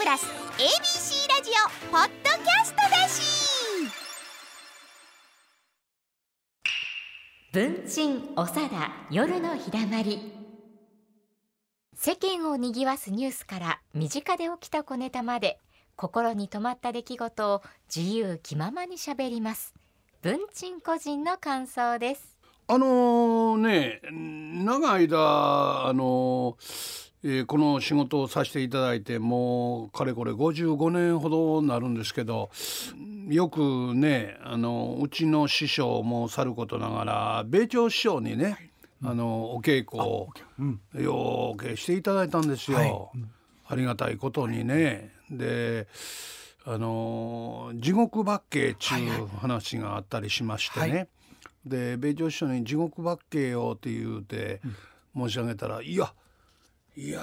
プラス ABC ラジオポッドキャストだし。文鎮おさだ夜のひだまり。世間をにぎわすニュースから身近で起きた小ネタまで心に留まった出来事を自由気ままにしゃべります。文鎮個人の感想です。あのね長い間あのえーこの仕事をさせていただいてもうかれこれ55年ほどなるんですけどよくねあのうちの師匠もさることながら米朝師匠にね、あのお稽古をようけしていただいたんですよ。ありがたいことにね。であの地獄八景っちゅう話があったりしましてね、で米朝師匠に「地獄八景よ」って言うて申し上げたら「いやいやー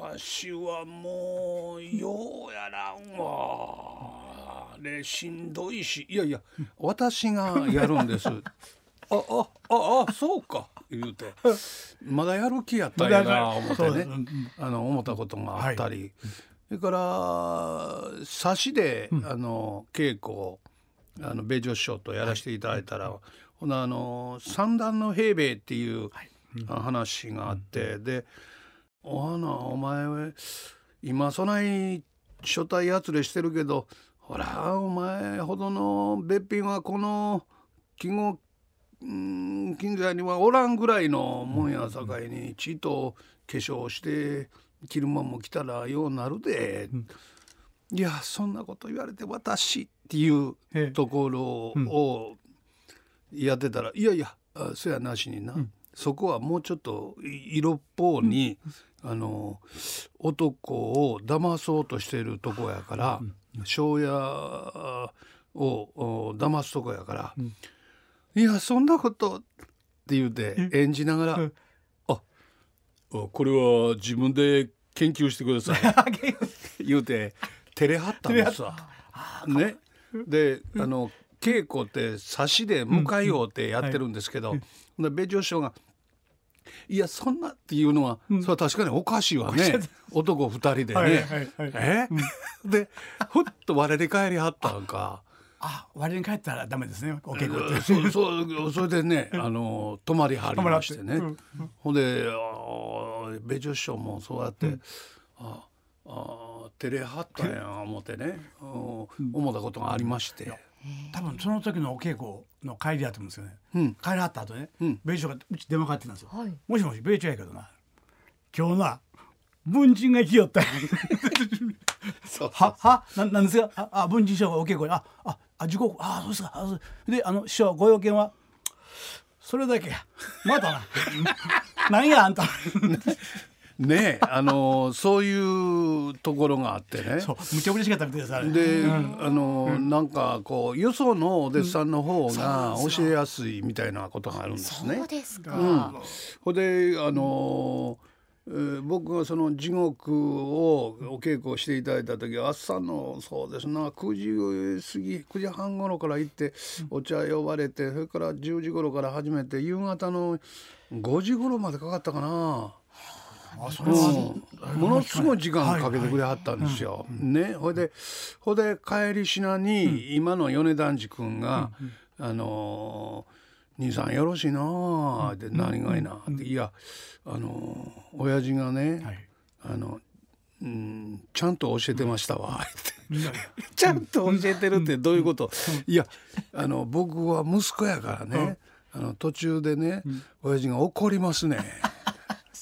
わしはもうようやらんわ。でしんどいし。いやいや私がやるんです」ああああそうか。言うて。まだやる気やったんやな思ってね。あの思ったことがあったり、それから差しで、あの稽古をあの米女師匠とやらせていただいたら、ほなあの三段の平兵衛っていうあ話があって、で「お花お前は今そない初対やつれしてるけどほらお前ほどのべっぴんはこの季語うん近所にはおらんぐらいのもんやさかいにちと化粧して着るもんも着たらようなるで、いやそんなこと言われて私っていうええ。ところをやってたら、いやいやあそやなしにな、そこはもうちょっと色っぽうに、あの男を騙そうとしているとこやから庄屋をお騙すとこやから、いやそんなことって言うて演じながらうん「ああこれは自分で研究してください」言うて照れはったんですわ。ね、であの稽古って差しで迎えようってやってるんですけど、で米朝師匠が「いやそんな」っていうのは、それは確かにおかしいわね。男二人でね。はいはいはいえ、でふっと我で帰りはったんか。あ割に帰ったらダメですね。お稽古って。そうそうそれでね あの泊まりはりましてね、泊まらって。ほんで米女師匠もそうやって、ああ照れはったんや思ってね、うん。思ったことがありまして、多分その時のお稽古の帰りだと思うんですよね、うん。帰りはった後ね、ん。米朝がうち電話かかってきたんですよ、はい。もしもし米朝やけどな。今日な文人が来よった そうははななんですか？ああ文人師匠がお稽古に。あああ時刻あそうですか。あそうであの師匠ご用件はそれだけや。またな。何やあんた ねあのそういうところがあってね。そうむっちゃ嬉しかったみたいですあれで、あのなんかこうよそのお弟子さんの方が教えやすいみたいなことがあるんですね。そうですか、うん、ほんであのーえー僕がその地獄をお稽古をしていただいた時は朝のそうですな9時過ぎ9時半頃から行ってお茶呼ばれてそれから10時頃から始めて夕方の5時頃までかかったかな。ものすごい時間かけてくれはったんですよ。ね、ほいでほいで帰りしなに、今の米團次君が「あのー兄さんよろしいなあ」って「何がいな」って「いやあのー親父がね、はい。あのうんちゃんと教えてましたわ」ちゃんと教えてるってどういうこと、いやあの僕は息子やからね、あの途中でね、親父が怒りますね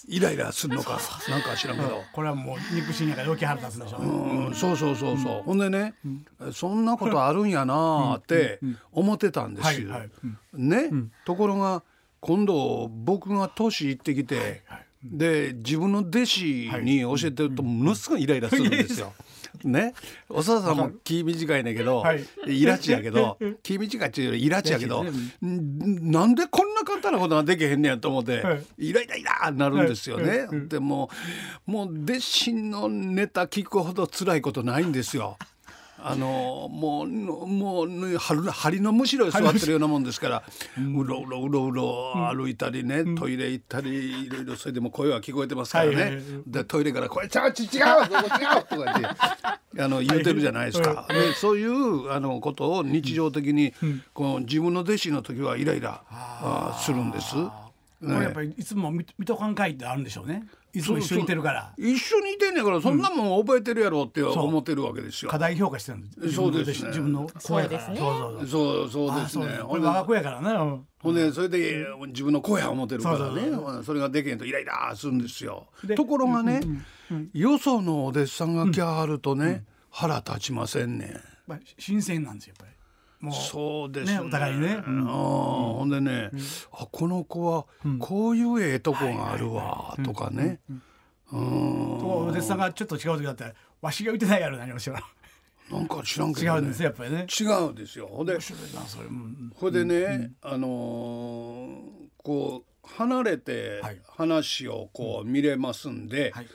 イライラするのかなんか知らんけど。これはもう肉親やから余計腹立つんでしょうん、そうそうそうそう、ほんでね、そんなことあるんやなーって思ってたんですよ。ね、ところが今度僕が年いってきて、で自分の弟子に教えてるとものすごいイライラするんですよ。ね、おささんも気短いねんけど、はい。イラチやけど 気短いっていうよりイラチやけど、んなんでこんな簡単なことができへんねやと思って、はい。イライライラなるんですよね。はい。でももう弟子のネタ聞くほど辛いことないんですよ。あのもうもうね針針のむしろに座ってるようなもんですからうろうろうろうろ歩いたりね、トイレ行ったりいろいろそれでも声は聞こえてますからね、はいはいはい。でトイレから「これちゃうち違う違う!」とか言ってあの言うてるじゃないですか。でそういうあのことを日常的に、この自分の弟子の時はイライラあするんです。これやっぱりいつも見見とかんかいってあるんでしょうねいつも一緒にいてるから。一緒にいてんねんからそんなもん覚えてるやろって思ってるわけですよ。課。題評価してるんですそうですね。自分の子やからそうですね。そうそうそうですね。これ我が子やからね。うん。ほんでそれで自分の声は思ってるからそうねそれができへんとイライラするんですよ。でところがねよそのお弟子さんが来はるとね腹立ちませんね。まあ新鮮なんですよやっぱりもうそうですね。ねお互いにね。うん。あーほんでねあこの子はこういうええとこがあるわとかね。うんとお弟子さんがちょっと違う時だったらわしが言ってないやろ何もしらなんか知らんけ違うんどねですよやっぱりね。違うんですよ。ほんでそれなそれ。うん。ほんでねあのーこう離れてはい。話をこう見れますんで、はい。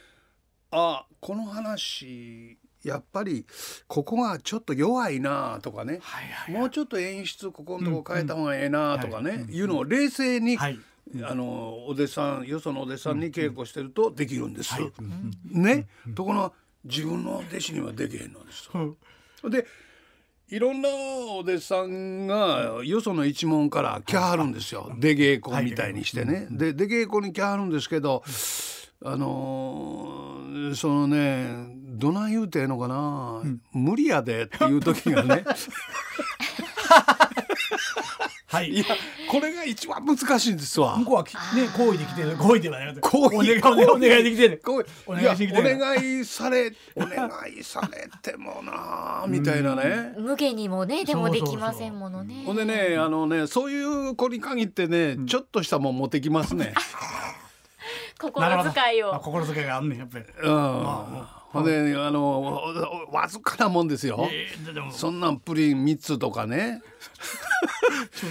あこの話やっぱりここがちょっと弱いなとかね、はいはいもうちょっと演出ここのとこ変えた方がええなとかね、はいいうのを冷静に、はい。あのお弟子さんよそのお弟子さんに稽古してるとできるんです。はい。ね、ところが自分の弟子にはできへんのです。でいろんなお弟子さんがよその一門から来はるんですよ。出稽古みたいにしてね。で出稽古に来はるんですけどあのーそのねどない言うてええのかな、無理やでっていう時がね。はい。いやこれが一番難しいんですわ。向。こうはきね好意で来てる好意ではない好意お願いお願いできてる。こうお願いしてきてる。お願いされお願いされてもなみたいなね。無下にもねでもできませんものね。ほんでねあのねそういう子に限ってね、ちょっとしたもん持ってきますね。心遣いあを心遣いがあんねんやっぱり。うん。ほんであのわわずかなもんですよ。そんなんプリン3つとかね。プ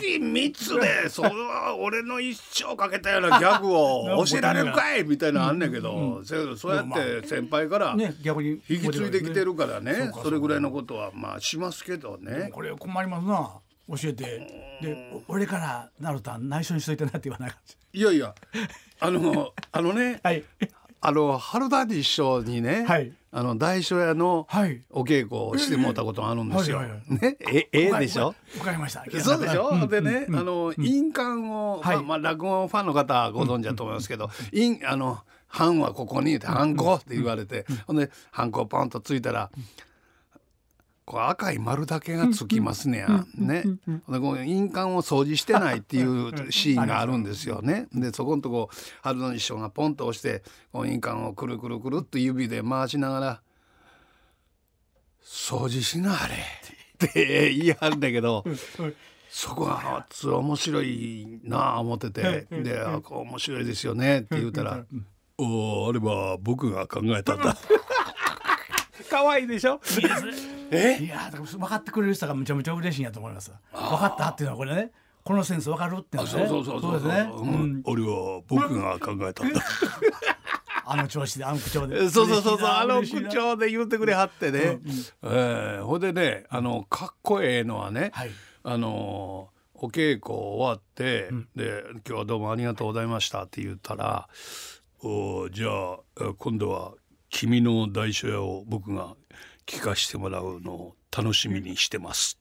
リン3つでそれは俺の一生かけたようなギャグを 教えられるかい？みたいなのあんねんけど、せやけどそうやって先輩からね逆に引き継いできてるからね。それぐらいのことはまあしますけどね。これ困りますな。教えて。でお俺からなるたん内緒にしといてなって言わないかいやいや。あのあのね。はいあの春谷師匠にね、はい。あの大書屋のはい。お稽古をしてもらったことあるんですよ。ね？えええでしょ？わかりました。そうでしょ、んでね、あの印鑑を、はい。まあ、まあ落語ファンの方はご存知だと思いますけど「印あの版はここに」って「ハンコ」って言われて、ほんでハンコポンとついたら。こう赤い丸だけがつきますねや。ね。印鑑を掃除してないっていうシーンがあるんですよね。でそこのとこ春野師匠がポンと押してこの印鑑をくるくるくるっと指で回しながら「掃除しなあれ」って言い張るんだけど。そこがあつ面白いなあ思っててで面白いですよねって言うたら「おあれは僕が考えたんだ」可愛いでしょ？え？いやだから分かってくれる人がむちゃむちゃ嬉しいんやと思います。分かったっていうのはこれね。このセンス分かるっていうのは。ねそうそうそうそう。ですね。うん。うん俺は僕が考えたんだ。あの調子であの口調で。そうそうそう。そうあの口調で言ってくれはってね、えーほんでねあのかっこええのはね、はい。あのお稽古終わって、で「今日はどうもありがとうございました」って言ったら「おじゃあえ今度は君の大書屋を僕が聞かしてもらうのを楽しみにしてます」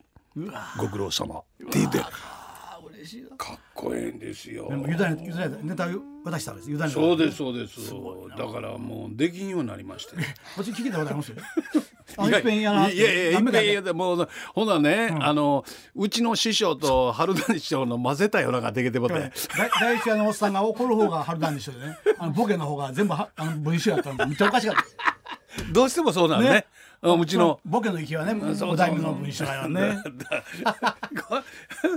ご苦労様。って言ってかっこええんですよ。でも委ね委ねたネタを渡したんです。委ねたそうですそうです。だからもうできんようになりまして。こっち聞きたことあります？よあいやいやないやいやでもうほなね、あのうちの師匠と春谷師匠の混ぜたようなができてもって、だ第一屋のおっさんが怒る方が春なんでしょうね。あのボケの方が全部はあの文章やったんでめっちゃおかしかった。どうしてもそうなんね。ねうちの。ボケの息はねそうお題目の文章やね。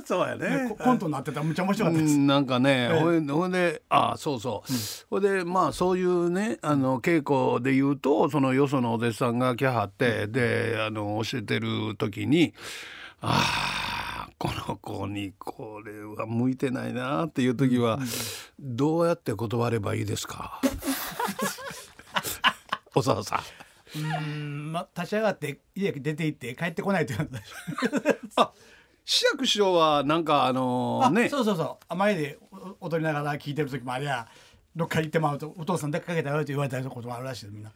そうやね。ココントになってたらめっちゃ面白かったです。うんなんかね、ええ。ほいであそうそう、ほいでまあそういうねあの稽古で言うとそのよそのお弟子さんが来はって、であの教えてる時にああこの子にこれは向いてないなっていう時は、どうやって断ればいいですか？小沢さ。ん。うんま立ち上がって家出て行って帰ってこないというの あ志らく師匠はなんかあのあね。そうそうそう。前でお踊りながら聞いてる時もありゃどっか行ってまうとお父さん出かけたよって言われたこともあるらしいみんな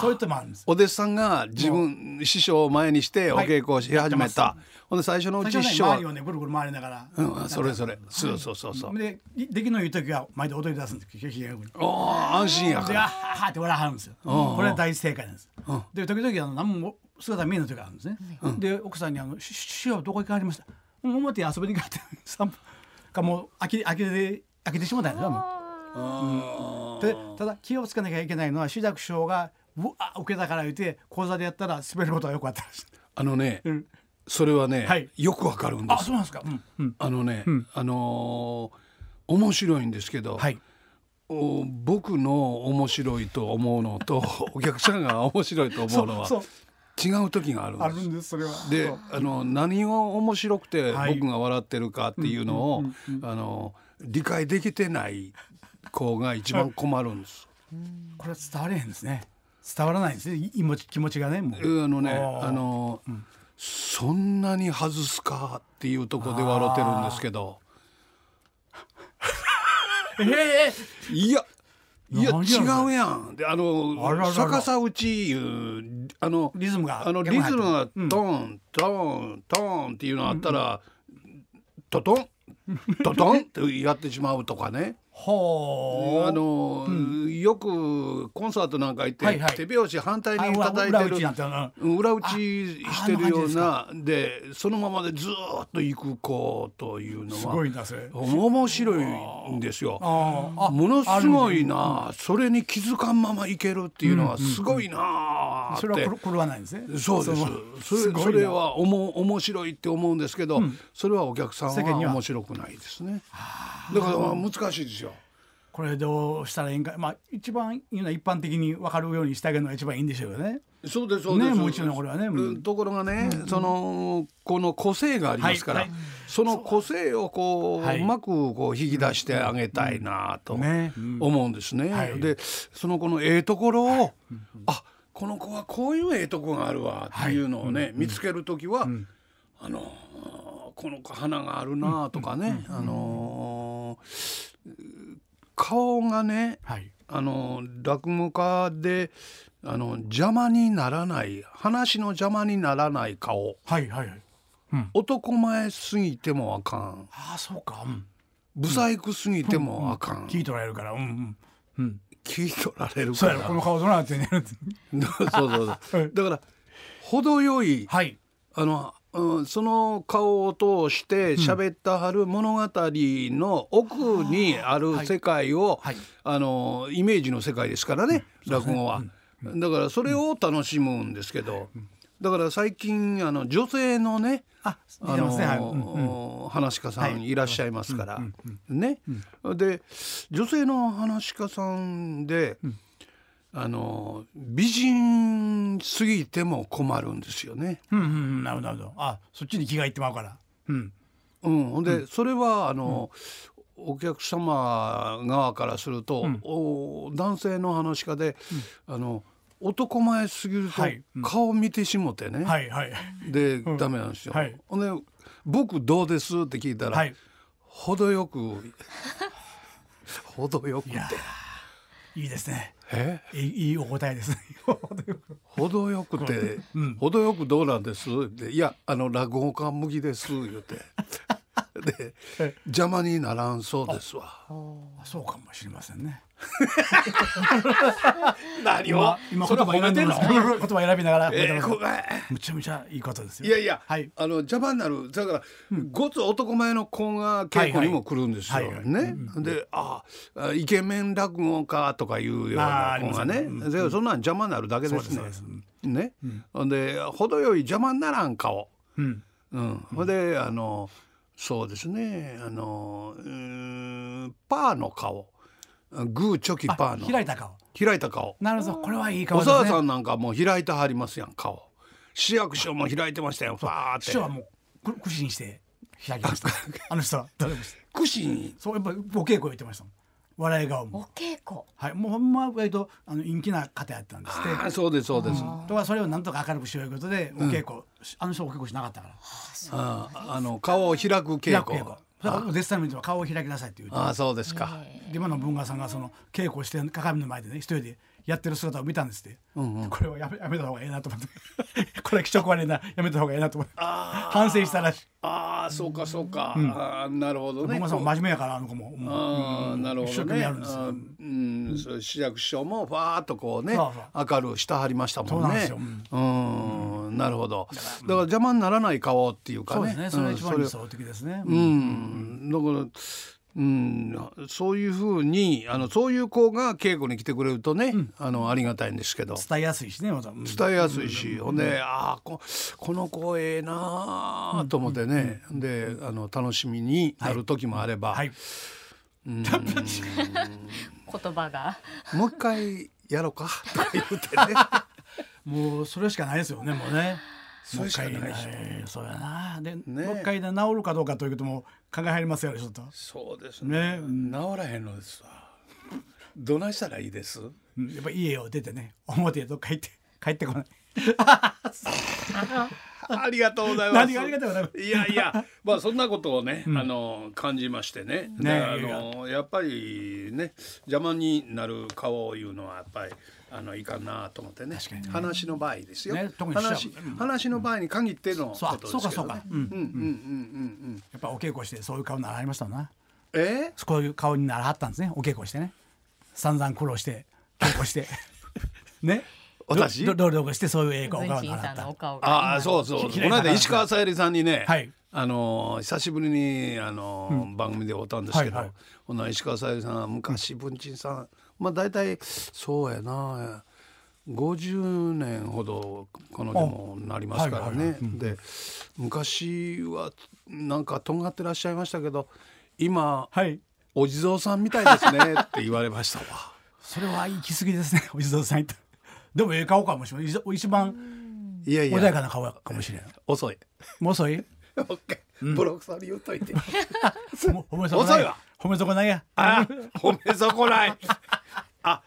そういう人もあるんですお弟子さんが自分師匠を前にしてお稽古をし始めた、やってほんで最初のうち師匠は周りをねぐるぐる回りながら、うん、それそれそうそうそうそうで出来のいい時は前で踊り出すんですひげがに。おー安心やかであらははって笑わはるんですよ。これは大正解なんです。で時々あの何も姿見えない時があるんですね。で奥さんにあのし師匠どこ行かれました。表に遊びに行かれて散歩かもう飽き飽きて飽きてしまったんですよ。もうでただ気をつけなきゃいけないのは志らく師匠がうわ受けたから言って講座でやったら滑ることがよくあった。あのね、ん。それはね、はい。よくわかるんであすそうなんですか。うんうん。あのね、あのー面白いんですけど、はい。お僕の面白いと思うのと お客さんが面白いと思うのは違う時があるんあです。るんですそれは。であの何が面白くてはい。僕が笑ってるかっていうのを、あの理解できてない子が一番困るんです。これは伝われへんですね。伝わらないんです。ね。い気持ち気持ちがねもう。あのねあー。あの、そんなに外すかっていうとこで笑ってるんですけど。ええいやいや何違うやん。であの逆さ打ちいうあのリズムがあのリズムがトントントンっていうのあったら、トトン？トトン？ってやってしまうとかね。ほう。あの、よくコンサートなんか行って、はいはい。手拍子反対あに叩いてる裏打ちしてるようあなでそのままでずーっと行く子というのすごはいなそれ。面白いんですよ。ものすごいなそれに気づかんままいけるっていうのはすごいなーって。それはこれ狂わないんですね。そうです。のそれそれはおも面白いって思うんですけど、それはお客さんはは。面白くないですね。だからまあ難しいですよこれどうしたらいいんか。まあ一番いいのは一般的に分かるようにしてあげるのが一番いいんでしょうよね。そうですそうです、ねもちろんこれはね。うん。ところがね、そのこの個性がありますから、はいはい。その個性をこう、はいうまくこう引き出してあげたいなとねうん。思うんですね。はい。でそのこのええところを、あこの子はこういうええとこがあるわっていうのをね、見つける時は、あのこの子花があるなとかね、あの顔がねはい。あの落語家であの邪魔にならない話の邪魔にならない顔はいはいはい。男前すぎてもあかんああそうか。うん。不細工すぎてもあかん、聞い取られるから。うんうん。うん。聞い取られるからそうやろこの顔どうなってんねん。そうそうそう だから程よいはい。あの、うん、その顔を通して喋ったはる物語の奥にある世界を、はい。あのイメージの世界ですからね、落語は、だからそれを楽しむんですけど、だから最近あの女性のねあの話し家さんはいいらっしゃいますから、ね、で女性の話し家さんで、あの美人すぎても困るんですよね。うんうんうん。なるほどなるほど。あそっちに気がいってまうから。うん。うん、ほんで、それはあの、お客様側からすると、お男性の話し家で、あの男前すぎると顔見てしもてね、はいはい。で、ダメなんですよ。はいほんで僕どうです？って聞いたら、はい。程よく 程よくっていやいいですね。え？いいお答えですね。程よくて、程よくどうなんです？っていやあの落語家向きです言うてで邪魔にならんそうですわ。そうかもしれませんね。何今今言葉選んでます。言葉選びながら。えーこむちゃむちゃいいことですよ。いやいや、はい。あの邪魔になる。だから、ごつ男前の子が稽古にも来るんですよ、はいはい。ね、でああイケメン落語家とかいうような子がね。でそんなん邪魔になるだけですね。ね、ほんで程よい邪魔にならん顔。うん。うん、ほんであのそうですねあのパーの顔グーチョキパーあの開いた顔。開いた顔なるほど。これはいい顔小ですね。沢さんなんかもう開いてはりますやん顔市役所も開いてましたよファーって師匠はもうく屈伸して開きました。あの人は誰もして。串にそうやっぱお稽古言ってましたもん。笑い顔おも稽古。はい。もうほんま割とあの陰気な方やったんですって。あそうですそうです。とはそれをなんとか明るくしよういうことでお稽古、あの人お稽古しなかったから。ああの顔を開く稽古。開く稽古。だからデスタメントは顔を開きなさいって言うてああそうですか。で今の文化さんがその稽古して鏡の前でね一人でやってる姿を見たんですって、これはやめやめた方がええなと思って。これ気色悪いな。やめた方がええなと思って。反省したらしい。ああそうかそうか、ああなるほどね。真面目やからあの子も、うん。ああなるほどね。やるんですよ。あうん、そう志らく師匠もファーっとこうね明るくしてはりましたもんね。そうなんなるほど。だから邪魔にならない顔っていうかね。そうですね。それが一番うん理想的ですね、うん、だから。うん、そういうふうにあのそういう子が稽古に来てくれるとね、あのありがたいんですけど。伝えやすいしねまた、うん。伝えやすいし、ほんでああここの子ええなあと思ってね、であの楽しみになる時もあれば、はい。言葉が。もう一回やろうか。と か言ってね。もうそれしかないですよねもうねそれしかないでしょもう一回ねそうやなで、ねもう一回で治るかどうかということも考え入りますよねちょっと、そうですね。ね治らへんのですわ。どないしたらいいです？うんやっぱ家を出てね表へどっか行って帰ってこない ありがとうございます。何がありがとうございます？いやいや、まあそんなことをね、あの感じましてね。ね。であのやっぱりね、邪魔になる顔をいうのはやっぱり。あのいかんなと思ってね。話の場合ですよ、ね話話の場合に限ってのそうことですそうかそうか。うんうんうんうんやっぱお稽古してそういう顔になられましたな。え？こういう顔にならはったんですね。お稽古してね。散々苦労して稽古して。ね私？ど努力してそういう映画をああそうそう。この間石川さゆりさんにね、はい。あの久しぶりにあの、番組で会ったんですけど、はいはい。ほな石川さゆりさんは昔文鎮さんまあ大体そうやな50年ほどこのでもなりますからはいはいね。で昔はなんかとんがってらっしゃいましたけど今はい。お地蔵さんみたいですねって言われました。わ。それは行き過ぎですねお地蔵さんでもええ顔かもしれない一一番いやい穏やかやな顔かもしれない。遅い？も う遅いブロックさんに言っといて。もう褒め損ない？遅いわ。褒め損ないや？あ、褒め損ない。あ、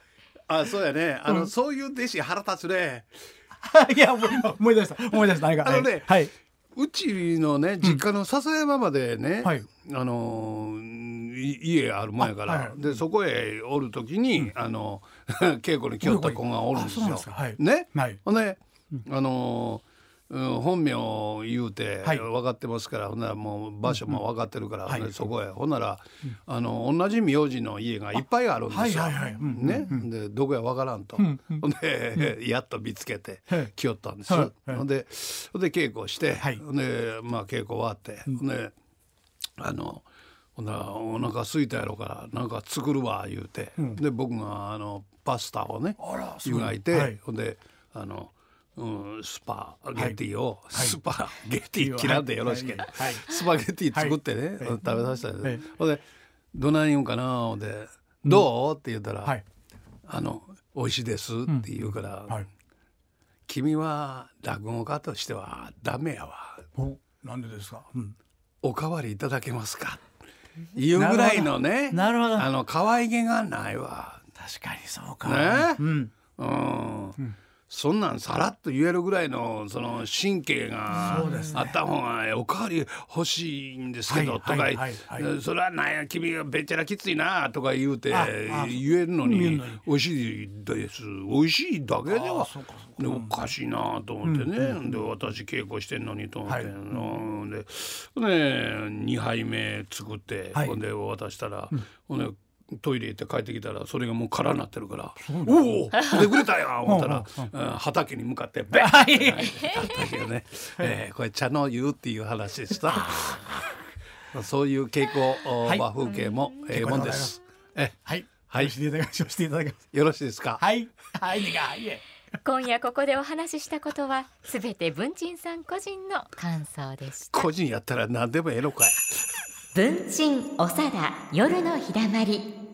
あ、そうやね。あの、そういう弟子腹立つね。いや思い出した。思い出した。何か。あのねはい、はいうちのね、実家の笹山までね、はい。あの家ある前から、あはいはい。でそこへおる時に、あの 稽古に来よった子がおるんですよ。はい。ね、はい。ほんで、あの本名を言うてはい。分かってますから、ほんならもう場所も分かってるから、そこへ。ほんなら、あの同じ名字の家がいっぱいあるんですよ。ね、でどこや分からんと、で、やっと見つけてはい。来よったんです。はい。はい。ほんでで稽古して、でまあ稽古終わって、ほんであのほんならお腹空いたやろからなんか作るわ言うて、で僕があのパスタをね湯がいて、はい。ほんであの、うん、スパゲティを、スパゲティ嫌んでよろしけスパゲティ作ってね、はい。食べさせたんで、はいほんでどない言うんかなで「どう?」って言ったら「はい。あの美味しいです」って言うから、はい。君は落語家としてはダメやわ。おなんでですか、うん、おかわりいただけますか？いうぐらいのねなるほど。あの可愛げがないわ。確かにそうか。ね？うん。うん、そんなんさらっと言えるぐらいのその神経があった方がおかわり欲しいんですけど、はいとか、それはなんや君がべっちゃらきついなとか言うて言えるのに美味しいです。美味しいだけではおかしいなと思ってね、で私稽古してんのにと思って、でで2杯目作って、はい。ほんで渡したら、ほんでトイレ行って帰ってきたらそれがもう空になってるから「おお出てくれたやん!」思ったら、うん。畑に向かってベッはい。畑をね、えー。これ茶の湯っていう話でした。そういう稽古、はい。まあ、風景もええもんです。えはい。はい。よろしいですか？はい。はい今夜ここでお話ししたことはすべて文鎮さん個人の感想でした。個人やったら何でもええのかい。文鎮おさだ夜のひだまり。